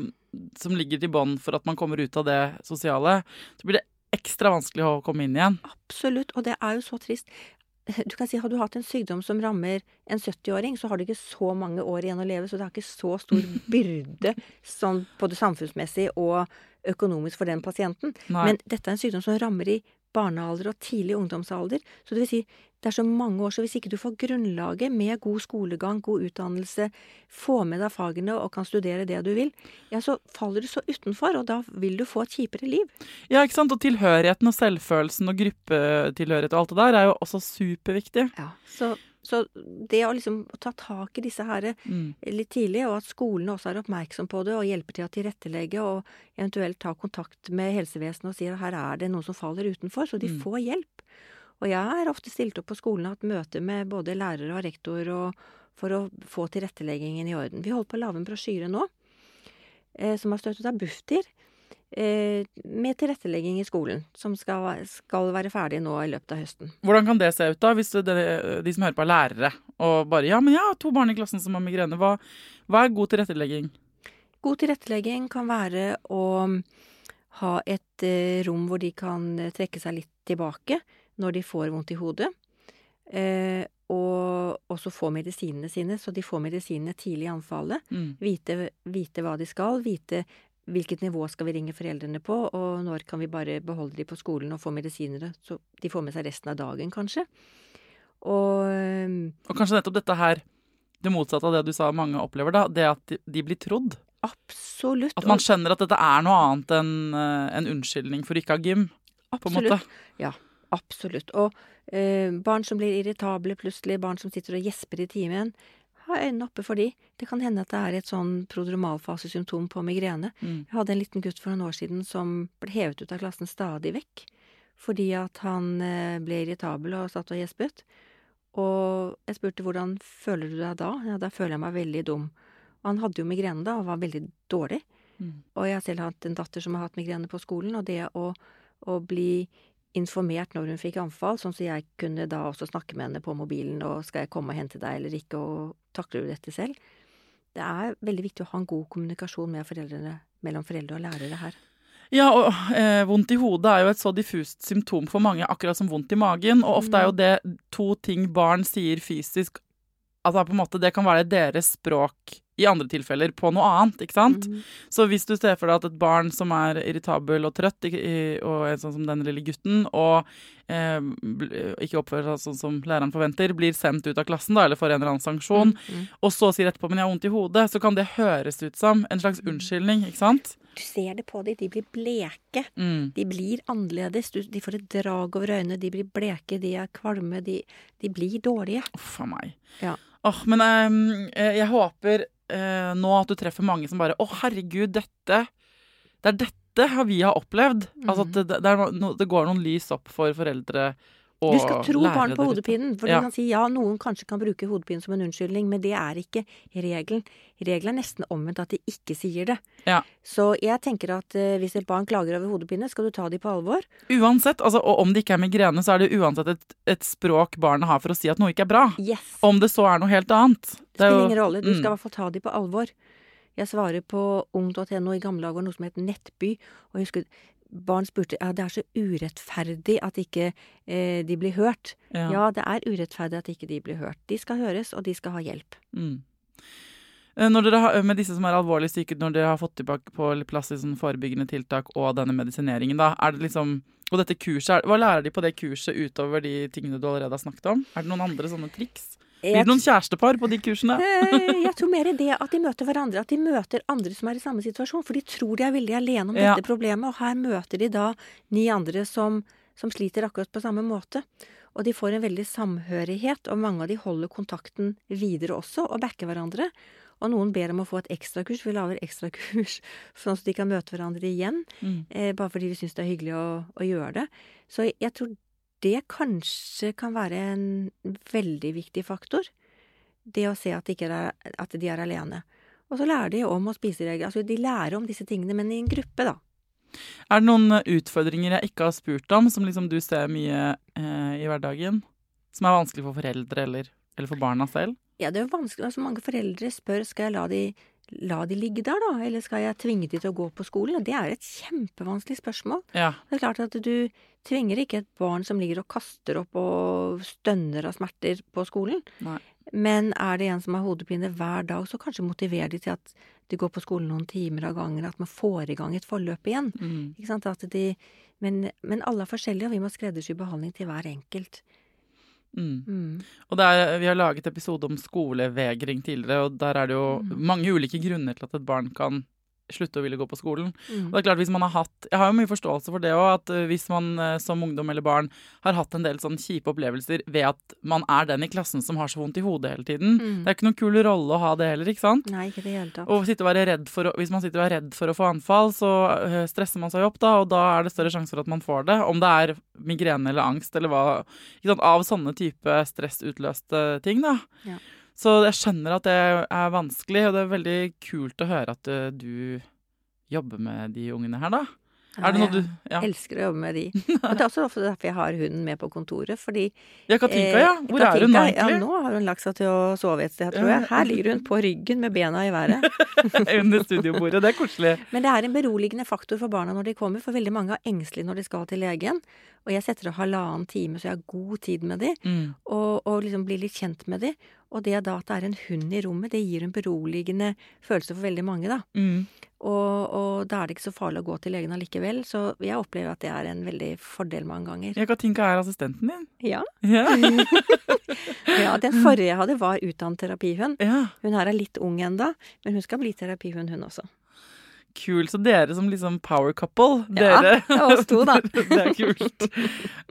som ligger til bånn for at man kommer ut av det sosiale. Så blir det ekstra vanskelig å komme inn igjen. Absolutt, og det er jo så trist. Du kan si, Har du hatt en sykdom som rammer en 70-åring, så har du ikke så mange år igjen å leve, så det har ikke så stor byrde sånn både samfunnsmessig og økonomisk for den pasienten. Nei. Men dette er en sykdom som rammer i barnealder og tidlig ungdomsalder. Så det vil si, det er så mange år, så hvis ikke du får grunnlaget med god skolegang, god utdannelse, få med deg fagene og kan studere det du vil, ja, så faller du så utenfor, og da vil du få et kjipere liv. Ja, ikke sant? Og tilhørigheten og selvfølelsen og gruppetilhørighet og alt det der er jo også superviktig. Ja, så, så det å liksom ta tak i disse her Mm. litt tidlig, og at skolene også er oppmerksom på det og hjelper til å tilrettelegge, og eventuelt ta kontakt med helsevesenet og sier at her er det noen som faller utenfor, så de Mm. får hjelp. Og jeg har ofte stilt opp på skolen og hatt møte med både lærere og rektor og, for å få tilretteleggingen i orden. Vi holder på å lage en brosjyre nå, eh, som har støttet av Bufdir, eh, med tilrettelegging i skolen, som skal, skal være ferdig nå i løpet av høsten. Hvordan kan det se ut, da, hvis det, de som hører på, er lærere og bare Ja, men jeg har to barn i klassen som har migrene. Hva, hva er god tilrettelegging? God tilrettelegging kan være å ha et eh, rom hvor de kan eh, trekke seg litt tilbake når de får vondt i hodet. Eh, og også få medisinene sine, så de får medisinene tidlig i anfallet. Mm. Vite, vite hva de skal, vite hvilket nivå skal vi ringe foreldrene på, og når kan vi bare beholde de på skolen og få medisiner, så de får med seg resten av dagen, kanskje. Og eh, Og kanskje nettopp dette her, det motsatte av det du sa mange opplever, da, det at de, blir trodd. absolutt At man skjønner at dette er noe annet enn eh, en unnskyldning for ikke å ha gym, måte. Ja, absolutt. Og eh, barn som blir irritable plutselig, barn som sitter og gjesper i timen, ha øynene oppe for de. Det kan hende at det er et sånn prodromalfasesymptom på migrene. Mm. Jeg hadde en liten gutt for noen år siden som ble hevet ut av klassen stadig vekk. Fordi at han eh, ble irritabel og satt og gjespet. Og jeg spurte hvordan føler du deg da? Ja, da føler jeg meg veldig dum. Og han hadde jo migrene da, og var veldig dårlig. Mm. Og jeg har selv hatt en datter som har hatt migrene på skolen, og det å, å bli informert når hun fikk anfall, sånn at jeg kunne da også snakke med henne på mobilen og skal jeg komme og hente deg eller ikke, og takler du dette selv? Det er veldig viktig å ha en god kommunikasjon med foreldrene, mellom foreldre og lærere her. Ja, og eh, vondt i hodet er jo et så diffust symptom for mange, akkurat som vondt i magen. Og ofte er jo det to ting barn sier fysisk Altså på en måte, det kan være deres språk i andre tilfeller på noe annet, ikke sant? Mm. Så hvis du ser for deg at et barn som er irritabel og trøtt, og er sånn som denne lille gutten, og eh, ikke oppfører seg sånn som læreren forventer, blir sendt ut av klassen da, eller får en eller annen sanksjon, mm. og så sier etterpå 'men jeg har vondt i hodet', så kan det høres ut som en slags unnskyldning, ikke sant? Du ser det på dem. De blir bleke. Mm. De blir annerledes. Du, de får et drag over øynene. De blir bleke, de er kvalme. De, de blir dårlige. Uff a meg. Ja. Oh, men ehm, eh, jeg håper eh, nå at du treffer mange som bare 'Å, herregud, dette Det er dette vi har opplevd'. Altså at det, det, no, det går noen lys opp for foreldre Du skal tro barn på hodepinen. For Ja. du kan si ja, noen kanskje kan bruke hodepinen som en unnskyldning, men det er ikke regelen. Regelen er nesten omvendt at de ikke sier det. Ja. Så jeg tenker at eh, hvis et barn klager over hodepine, skal du ta dem på alvor. Uansett, altså, og om det ikke er migrene, så er det uansett et, et språk barnet har for å si at noe ikke er bra. Yes. Om det så er noe helt annet. Det er spiller ingen rolle. Du Mm. skal i hvert fall ta dem på alvor. Jeg svarer på ung.no i gamle dager noe som het Nettby. Og jeg husker barn spurte ja, det er så urettferdig at ikke eh, de blir hørt. Ja. Ja. det er urettferdig at ikke de blir hørt. De skal høres, og de skal ha hjelp. Mm. Eh, Når dere har, med disse som er alvorlig syke, når dere har fått tilbake på plass i sånn forebyggende tiltak og denne medisineringen, da, er det liksom Og dette kurset, hva lærer de på det kurset utover de tingene du allerede har snakket om? Er det noen andre sånne triks? Blir det noen kjærestepar på de kursene? Eh, Jeg tror mer i det at de møter hverandre, at de møter andre som er i samme situasjon. For de tror de er veldig alene om Ja. dette problemet, og her møter de da ni andre som, som sliter akkurat på samme måte. Og de får en veldig samhørighet, og mange av de holder kontakten videre også, og backer hverandre. Og noen ber om å få et ekstrakurs. Vi lager ekstrakurs sånn at de kan møte hverandre igjen. Mm. Eh, bare fordi vi syns det er hyggelig å, å gjøre det. Så jeg tror det kanskje kan være en veldig viktig faktor. Det å se at, de ikke er, at de er alene. Og så lærer de om å spise regler. Altså, de lærer om disse tingene, men i en gruppe, da. Er det noen utfordringer jeg ikke har spurt om, som liksom du ser mye eh, i hverdagen? Som er vanskelig for foreldre eller, eller for barna selv? Ja, det er jo vanskelig. Altså, mange foreldre spør skal jeg la de, la de ligge der, da, eller skal jeg tvinge de til å gå på skolen? Det er et kjempevanskelig spørsmål. Ja. Det er klart at du tvinger ikke et barn som ligger og kaster opp og stønner av smerter på skolen. Nei. Men er det en som har hodepine hver dag, så kanskje motiverer de til at de går på skolen noen timer av gangen, at man får i gang et forløp igjen. Mm. Ikke sant? At de, men, men alle er forskjellige, og vi må skreddersy behandling til hver enkelt. Mm. Mm. Og er, vi har laget episode om skolevegring tidligere, og der er det jo Mm. mange ulike grunner til at et barn kan slutte å ville gå på skolen. Mm. Og det er klart hvis man har hatt, Jeg har jo mye forståelse for det òg, at eh, hvis man eh, som ungdom eller barn har hatt en del sånn kjipe opplevelser ved at man er den i klassen som har så vondt i hodet hele tiden. Mm. Det er ikke noen kul rolle å ha det heller, ikke sant? Nei, ikke det hele tatt. Og sitte og være redd for å, hvis man sitter og er redd for å få anfall, så eh, stresser man seg opp, da, og da er det større sjanse for at man får det. Om det er migrene eller angst eller hva. Ikke sant? Av sånne type stressutløste ting, da. Ja. Så jeg skjønner at det er vanskelig, og det er veldig kult å høre at eh, du jobber med de ungene her, da. Ja, Er det noe du Ja, elsker å jobbe med de. Og det er også ofte derfor jeg har hunden med på kontoret, fordi ja Katinka, ja. Hvor Hvor er hun Katinka, Ja, nå har hun lagt seg til å sove et sted, tror jeg. Her ligger hun på ryggen med bena i været. Under studiobordet. Det er koselig. Men det er en beroligende faktor for barna når de kommer, for veldig mange er engstelige når de skal til legen. Og jeg setter av halvannen time, så jeg har god tid med de, Mm. og, og liksom blir litt kjent med de. Og det da at det er en hund i rommet, det gir en beroligende følelse for veldig mange, da. Mm. Og, og da er det ikke så farlig å gå til legen allikevel, så jeg opplever at det er en veldig fordel mange ganger. Ja, Katinka er assistenten din. Ja. Ja. ja den forrige jeg hadde, var utdannet terapihund. ja. Hun her er litt ung enda, men hun skal bli terapihund, hun også. Kul. Så dere som liksom power couple, Ja, dere det er oss to, da. det er kult.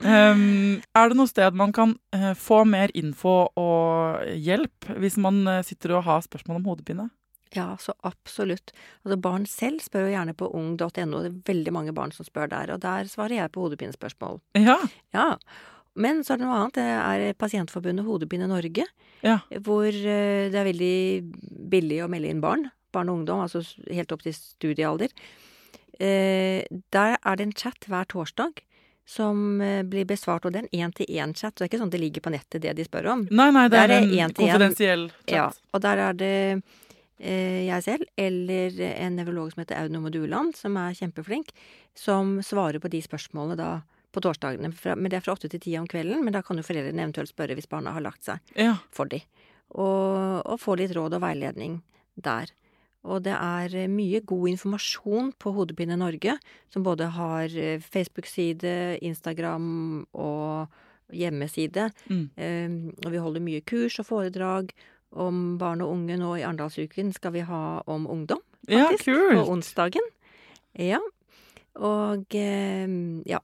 Um, er det noe sted man kan eh, få mer info og hjelp hvis man eh, sitter og har spørsmål om hodepine? Ja, så absolutt. Altså Barn selv spør jo gjerne på ung.no. Det er veldig mange barn som spør der, og der svarer jeg på hodepinespørsmål. Ja. Ja. Men så er det noe annet. Det er Pasientforbundet Hodepine Norge, Ja. hvor eh, det er veldig billig å melde inn barn. Barn og ungdom, altså helt opp til studiealder. Eh, Der er det en chat hver torsdag som eh, blir besvart, og det er en én-til-én-chat. Så det er ikke sånn det ligger på nettet, det de spør om. Nei, nei, det Der er en. konfidensiell chat. Ja, og der er det eh, jeg selv, eller en nevrolog som heter Audun Moduland, som er kjempeflink, som svarer på de spørsmålene da på torsdagene. Fra, men det er fra åtte til ti om kvelden, men da kan jo foreldrene eventuelt spørre hvis barna har lagt seg Ja. for de. Og, og få litt råd og veiledning der. Og det er eh, mye god informasjon på Hodepine Norge, som både har eh, Facebook-side, Instagram og hjemmeside. Mm. Eh, og vi holder mye kurs og foredrag om barn og unge. Nå i Arendalsuken skal vi ha om ungdom, Ja, faktisk. kult. På onsdagen. Ja. Og ja.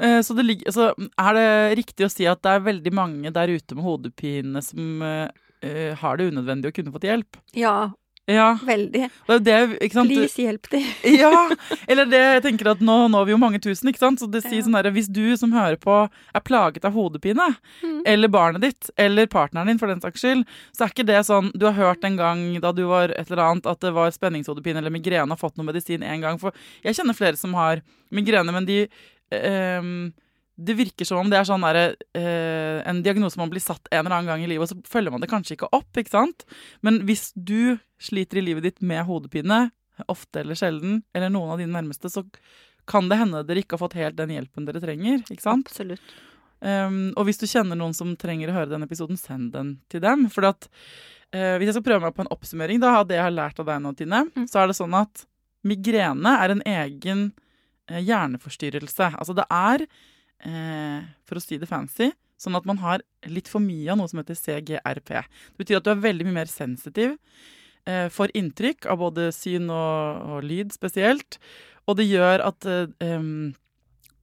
Så, det ligger, så er det riktig å si at det er veldig mange der ute med hodepine som eh, har det unødvendig å kunne fått hjelp? Ja, Ja. veldig. Det? Please, hjelp de. Ja, eller det jeg tenker at nå når vi jo mange tusen, ikke sant? Så det sier Ja. sånn derre Hvis du som hører på er plaget av hodepine, Mm. eller barnet ditt, eller partneren din for den saks skyld, så er ikke det sånn Du har hørt en gang da du var et eller annet at det var spenningshodepine eller migrene, har fått noe medisin en gang. For jeg kjenner flere som har migrene, men de ehm, det virker som om det er sånn der, eh, en diagnose man blir satt en eller annen gang i livet, og så følger man det kanskje ikke opp. ikke sant? Men hvis du sliter i livet ditt med hodepine, ofte eller sjelden, eller noen av dine nærmeste, så kan det hende dere ikke har fått helt den hjelpen dere trenger. ikke sant? Absolutt. Um, og hvis du kjenner noen som trenger å høre denne episoden, send den til dem. For at, uh, hvis jeg skal prøve meg på en oppsummering da, av det jeg har lært av deg nå, Tine, Mm. så er det sånn at migrene er en egen uh, hjerneforstyrrelse. Altså det er, eh, for å si det fancy, sånn at man har litt for mye av noe som heter CGRP. Det betyr at du er veldig mye mer sensitiv eh, for inntrykk av både syn og, og lyd spesielt. Og det gjør at eh,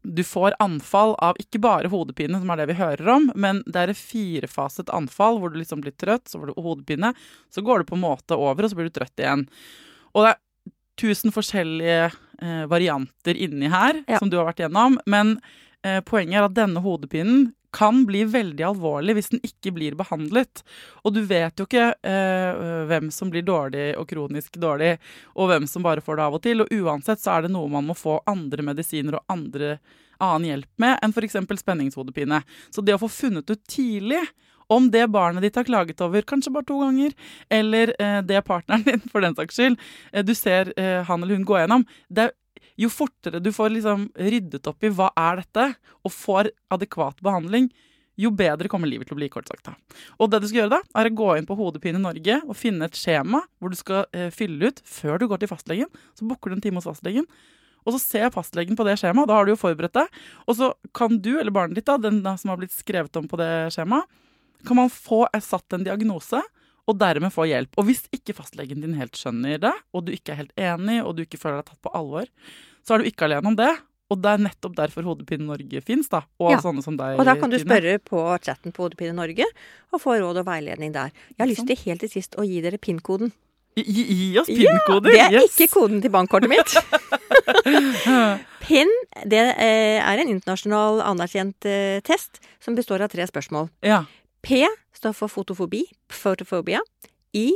du får anfall av ikke bare hodepine, som er det vi hører om, men det er et firefaset anfall hvor du liksom blir trøtt, så får du hodepine, så går det på en måte over, og så blir du trøtt igjen. Og det er tusen forskjellige eh, varianter inni her, Ja. som du har vært gjennom, men poenget er at denne hodepinen kan bli veldig alvorlig hvis den ikke blir behandlet. Og du vet jo ikke eh, hvem som blir dårlig og kronisk dårlig, og hvem som bare får det av og til. Og uansett så er det noe man må få andre medisiner og andre, annen hjelp med enn f.eks. spenningshodepine. Så det å få funnet ut tidlig om det barnet ditt har klaget over, kanskje bare to ganger, eller eh, det partneren din, for den saks skyld, eh, du ser eh, han eller hun gå gjennom det er, Jo fortere du får liksom ryddet opp i hva er dette, og får adekvat behandling, jo bedre kommer livet til å bli, kort sagt. da. Og det du skal gjøre da, er å gå inn på Hodepine Norge og finne et skjema hvor du skal eh, fylle ut før du går til fastlegen. Så booker du en time hos fastlegen. Og så ser fastlegen på det skjemaet, da har du jo forberedt deg. Og så kan du eller barnet ditt, da, den da som har blitt skrevet om på det skjemaet, kan man få satt en diagnose, og dermed få hjelp. Og hvis ikke fastlegen din helt skjønner det, og du ikke er helt enig, og du ikke føler deg tatt på alvor, så er du ikke alene om det. Og det er nettopp derfor Hodepine Norge fins, da. Og Ja. sånne som deg. Og da kan du spørre på chatten på Hodepine Norge og få råd og veiledning der. Jeg har lyst til helt til sist å gi dere PIN-koden. Gi, gi oss PIN-koder! Ja, Det er yes. ikke koden til bankkortet mitt. PIN det eh, er en internasjonal anerkjent eh, test som består av tre spørsmål. Ja. P står for fotofobi, photofobia. I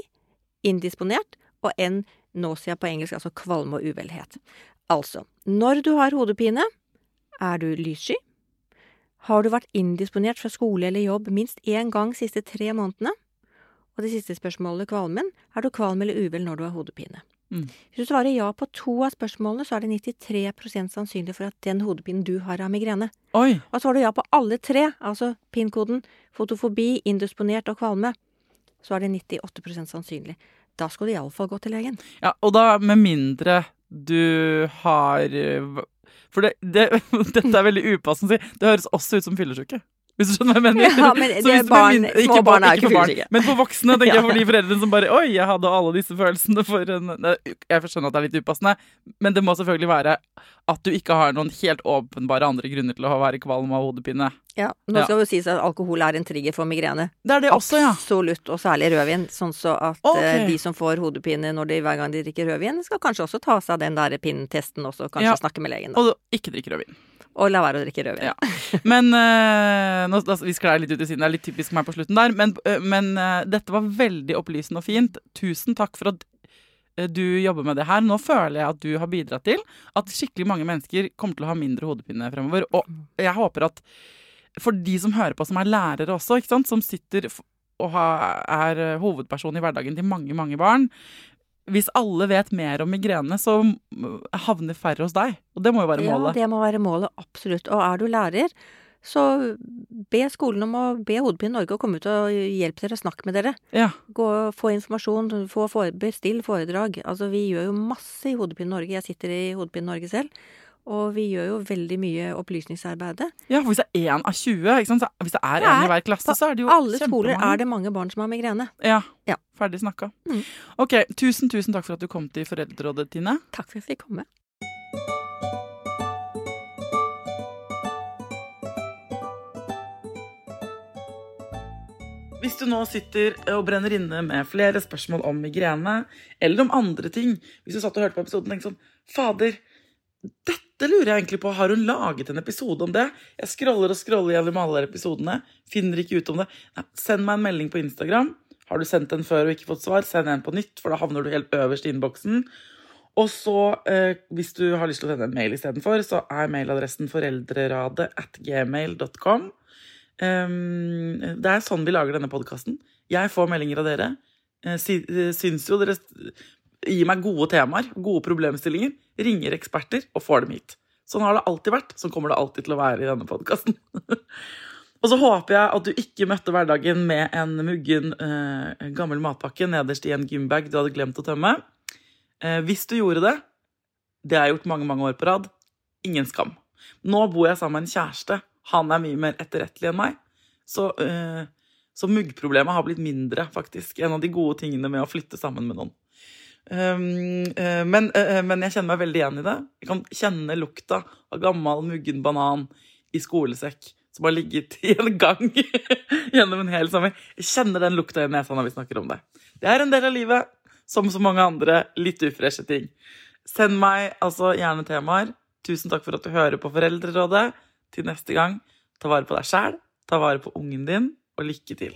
indisponert. Og N nausea på engelsk, altså kvalme og uvelhet. Altså, når du har hodepine, er du lyssky? Har du vært indisponert fra skole eller jobb minst én gang de siste tre månedene? Og det siste spørsmålet, kvalmen, er du kvalm eller uvel når du har hodepine? Mm. Hvis du svarer ja på to av spørsmålene, så er det 93% sannsynlig for at den hodepinen du har, er migrene. Oi. Og svarer du ja på alle tre, altså PIN-koden, fotofobi, indisponert og kvalme, så er det 98% sannsynlig. Da skal du iallfall gå til legen. Ja, og da med mindre du har eh, For det, det, dette er veldig upassende å si. Det høres også ut som fyllesyke. Hvis du skjønner hva jeg mener? Ja, men det er barn- min- små barn er ikke barn. Men for voksne, tenker jeg, for de foreldrene som bare Oi, jeg hadde alle disse følelsene for en Jeg skjønner at det er litt upassende, men det må selvfølgelig være at du ikke har noen helt åpenbare andre grunner til å være kvalm av hodepine. Ja, Nå Ja. skal det jo sies at alkohol er en trigger for migrene. Det er det også, ja. Absolutt, og særlig rødvin. Sånn så at eh, de som får hodepine de, hver gang de drikker rødvin, skal kanskje også ta seg den der pinntesten også, kanskje Ja. snakke med legen. Da. Og ikke drikke rødvin. Og la være å drikke rødvin. Ja. Men uh, nå, da, Vi sklei litt ut i siden, det er litt typisk meg på slutten der. Men, uh, men uh, dette var veldig opplysende og fint. Tusen takk for at du jobber med det her. Nå føler jeg at du har bidratt til at skikkelig mange mennesker kommer til å ha mindre hodepine fremover. Og jeg håper at for de som hører på, som er lærere også, som sitter og er hovedperson i hverdagen til mange, mange barn Hvis alle vet mer om migrene, så havner færre hos deg. Og det må jo være målet. Ja, det må være målet, absolutt. Og er du lærer, Så be skolen om å be Hodepine Norge å komme ut og hjelpe dere, snakke med dere. Ja. Gå, få informasjon, få bestill foredrag. Altså, vi gjør jo masse i Hodepine Norge. Jeg sitter i Hodepine Norge selv. Og vi gjør jo veldig mye opplysningsarbeidet. ja, for hvis det er én av 20, ikke sant? Hvis det er én i hver klasse, så er det jo Alle skoler er det mange barn som har migrene. Ja. Ja. Ferdig snakka. Mm. Ok, tusen, tusen takk for at du kom til Foreldrerådet, Tine. Takk for at jeg fikk komme. Hvis du nå sitter og brenner inne med flere spørsmål om migrene, eller om andre ting Hvis du satt og hørte på episoden og tenkte sånn Fader, dette lurer jeg egentlig på. Har hun laget en episode om det? Jeg scroller og scroller gjennom alle episodene. Finner ikke ut om det. Nei, send meg en melding på Instagram. Har du sendt den før og ikke fått svar, send en på nytt, for da havner du helt øverst i innboksen. Og så, eh, hvis du har lyst til å sende en mail istedenfor, så er mailadressen foreldreradet at gmail.com. Um, det er sånn vi lager denne podkasten. Jeg får meldinger av dere. Eh, eh, Syns jo dere gir meg gode temaer, gode problemstillinger. Ringer eksperter og får dem hit. Sånn har det alltid vært. Sånn kommer det alltid til å være i denne podkasten. og så håper jeg at du ikke møtte hverdagen med en muggen eh, gammel matpakke nederst i en gymbag du hadde glemt å tømme. Eh, hvis du gjorde det, det har jeg gjort mange mange år på rad, ingen skam. Nå bor jeg sammen med en kjæreste. Han er mye mer etterrettelig enn meg. Så, eh, så muggproblemet har blitt mindre, faktisk. En av de gode tingene med å flytte sammen med noen. Um, eh, men, uh, men jeg kjenner meg veldig igjen i det. Jeg kan kjenne lukta av gammel, muggen banan i skolesekk som har ligget i en gang gjennom en hel sommer. Jeg kjenner den lukta i nesa når vi snakker om det. Det er en del av livet, som så mange andre litt ufreshe ting. Send meg altså gjerne temaer. Tusen takk for at du hører på Foreldrerådet. Til neste gang, ta vare på deg sjæl, ta vare på ungen din, og lykke til.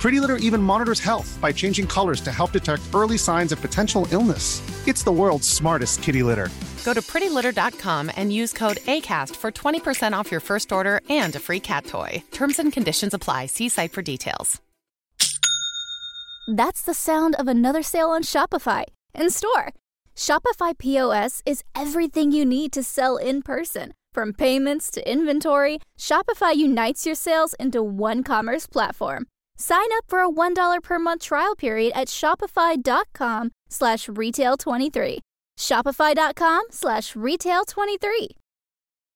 Pretty Litter even monitors health by changing colors to help detect early signs of potential illness. It's the world's smartest kitty litter. Go to prettylitter.com and use code ACAST for 20% off your first order and a free cat toy. Terms and conditions apply. See site for details. That's the sound of another sale on Shopify in store. Shopify POS is everything you need to sell in person. From payments to inventory, Shopify unites your sales into one commerce platform. Sign up for a $1 per month trial period at shopify.com slash retail23. Shopify.com slash retail23.